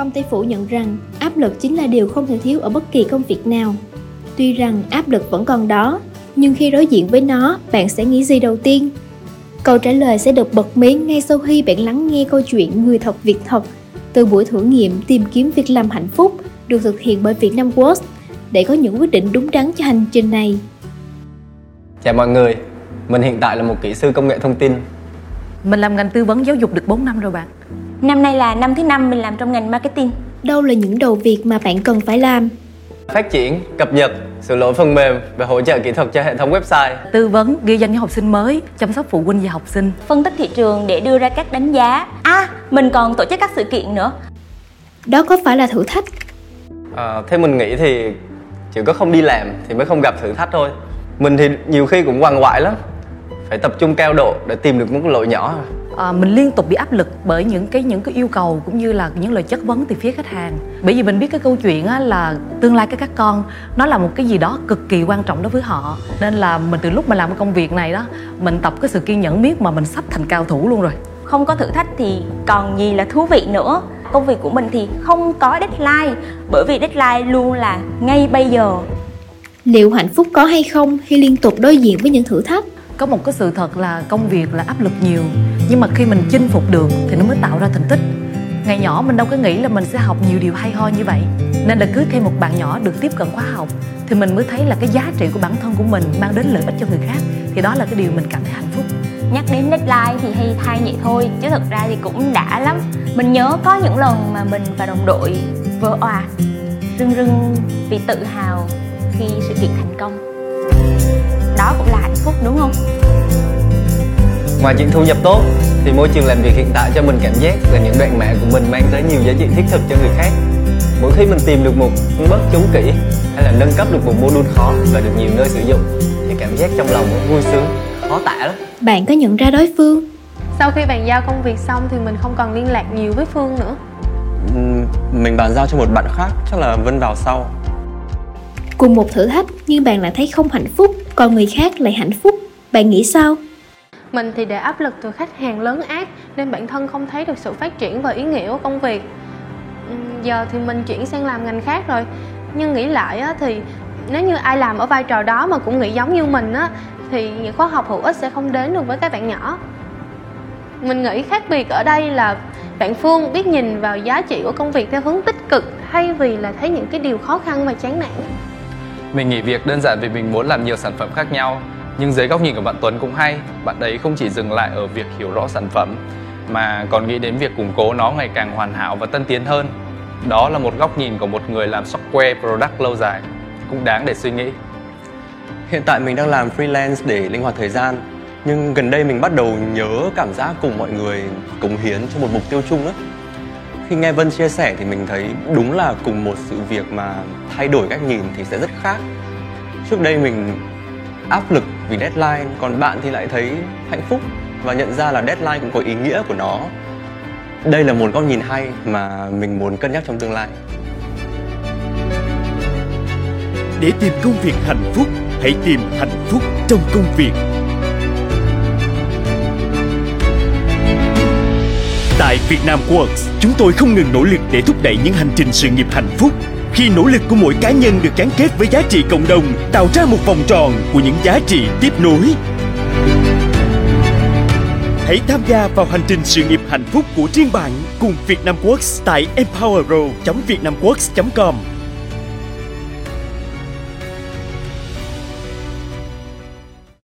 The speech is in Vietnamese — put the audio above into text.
Không thể phủ nhận rằng áp lực chính là điều không thể thiếu ở bất kỳ công việc nào. Tuy rằng áp lực vẫn còn đó, nhưng khi đối diện với nó, bạn sẽ nghĩ gì đầu tiên? Câu trả lời sẽ được bật mí ngay sau khi bạn lắng nghe câu chuyện Người thật việc thật từ buổi thử nghiệm tìm kiếm việc làm hạnh phúc được thực hiện bởi Vietnam Works để có những quyết định đúng đắn cho hành trình này. Chào mọi người, mình hiện tại là một kỹ sư công nghệ thông tin. Mình làm ngành tư vấn giáo dục được 4 năm rồi bạn. Năm nay là năm thứ năm mình làm trong ngành marketing. Đâu là những đầu việc mà bạn cần phải làm? Phát triển, cập nhật, sửa lỗi phần mềm và hỗ trợ kỹ thuật cho hệ thống website. Tư vấn, ghi danh những học sinh mới, chăm sóc phụ huynh và học sinh. Phân tích thị trường để đưa ra các đánh giá. À, mình còn tổ chức các sự kiện nữa. Đó có phải là thử thách? À, theo mình nghĩ thì chỉ có không đi làm thì mới không gặp thử thách thôi. Mình thì nhiều khi cũng quằn quại lắm. Phải tập trung cao độ để tìm được một cái lỗi nhỏ. À, mình liên tục bị áp lực bởi những cái những cái yêu cầu cũng như là những lời chất vấn từ phía khách hàng bởi vì mình biết cái câu chuyện á, là tương lai của các con nó là một cái gì đó cực kỳ quan trọng đối với họ nên là mình từ lúc mà làm cái công việc này đó mình tập cái sự kiên nhẫn biết mà mình sắp thành cao thủ luôn rồi Không có thử thách thì còn gì là thú vị nữa. Công việc của mình thì không có deadline bởi vì deadline luôn là ngay bây giờ. Liệu hạnh phúc có hay không khi liên tục đối diện với những thử thách? Có một cái sự thật là công việc là áp lực nhiều, nhưng mà khi mình chinh phục được thì nó mới tạo ra thành tích ngày nhỏ mình đâu có nghĩ là mình sẽ học nhiều điều hay ho như vậy, nên là cứ thêm một bạn nhỏ được tiếp cận khóa học thì mình mới thấy là cái giá trị của bản thân của mình mang đến lợi ích cho người khác, thì đó là cái điều mình cảm thấy hạnh phúc Nhắc đến deadline thì hay thay vậy thôi, chứ thực ra thì cũng đã lắm. Mình nhớ có những lần mà mình và đồng đội vỡ òa, rưng rưng vì tự hào khi sự kiện thành công. Đó cũng là hạnh phúc đúng không? Ngoài chuyện thu nhập tốt thì môi trường làm việc hiện tại cho mình cảm giác là những đoạn mạng của mình mang tới nhiều giá trị thiết thực cho người khác. Mỗi khi mình tìm được một bước trúng kỹ hay là nâng cấp được một module khó và được nhiều nơi sử dụng thì cảm giác trong lòng cũng vui sướng, khó tả lắm. Bạn có nhận ra đối phương? Sau khi bàn giao công việc xong thì mình không còn liên lạc nhiều với Phương nữa Ừm, Mình bàn giao cho một bạn khác, chắc là Vân vào sau. Cùng một thử thách nhưng bạn lại thấy không hạnh phúc, còn người khác lại hạnh phúc. Bạn nghĩ sao? Mình thì để áp lực từ khách hàng lớn ác Nên bản thân không thấy được sự phát triển và ý nghĩa của công việc Giờ thì mình chuyển sang làm ngành khác rồi Nhưng nghĩ lại á, thì nếu như ai làm ở vai trò đó mà cũng nghĩ giống như mình á Thì những khóa học hữu ích sẽ không đến được với các bạn nhỏ Mình nghĩ khác biệt ở đây là bạn Phương biết nhìn vào giá trị của công việc theo hướng tích cực Thay vì là thấy những cái điều khó khăn và chán nản mình nghỉ việc đơn giản vì mình muốn làm nhiều sản phẩm khác nhau. Nhưng dưới góc nhìn của bạn Tuấn cũng hay, Bạn ấy không chỉ dừng lại ở việc hiểu rõ sản phẩm, Mà còn nghĩ đến việc củng cố nó ngày càng hoàn hảo và tân tiến hơn. Đó là một góc nhìn của một người làm software product lâu dài, Cũng đáng để suy nghĩ. Hiện tại mình đang làm freelance để linh hoạt thời gian, Nhưng gần đây mình bắt đầu nhớ cảm giác cùng mọi người cống hiến cho một mục tiêu chung đó Khi nghe Vân chia sẻ thì mình thấy đúng là cùng một sự việc mà thay đổi cách nhìn thì sẽ rất khác Trước đây mình áp lực vì deadline Còn bạn thì lại thấy hạnh phúc Và nhận ra là deadline cũng có ý nghĩa của nó Đây là một góc nhìn hay mà mình muốn cân nhắc trong tương lai Để tìm công việc hạnh phúc, hãy tìm hạnh phúc trong công việc. Tại Vietnam Works, chúng tôi không ngừng nỗ lực để thúc đẩy những hành trình sự nghiệp hạnh phúc. Khi nỗ lực của mỗi cá nhân được gắn kết với giá trị cộng đồng, tạo ra một vòng tròn của những giá trị tiếp nối. Hãy tham gia vào hành trình sự nghiệp hạnh phúc của riêng bạn cùng Vietnam Works tại empowerro.vietnamworks.com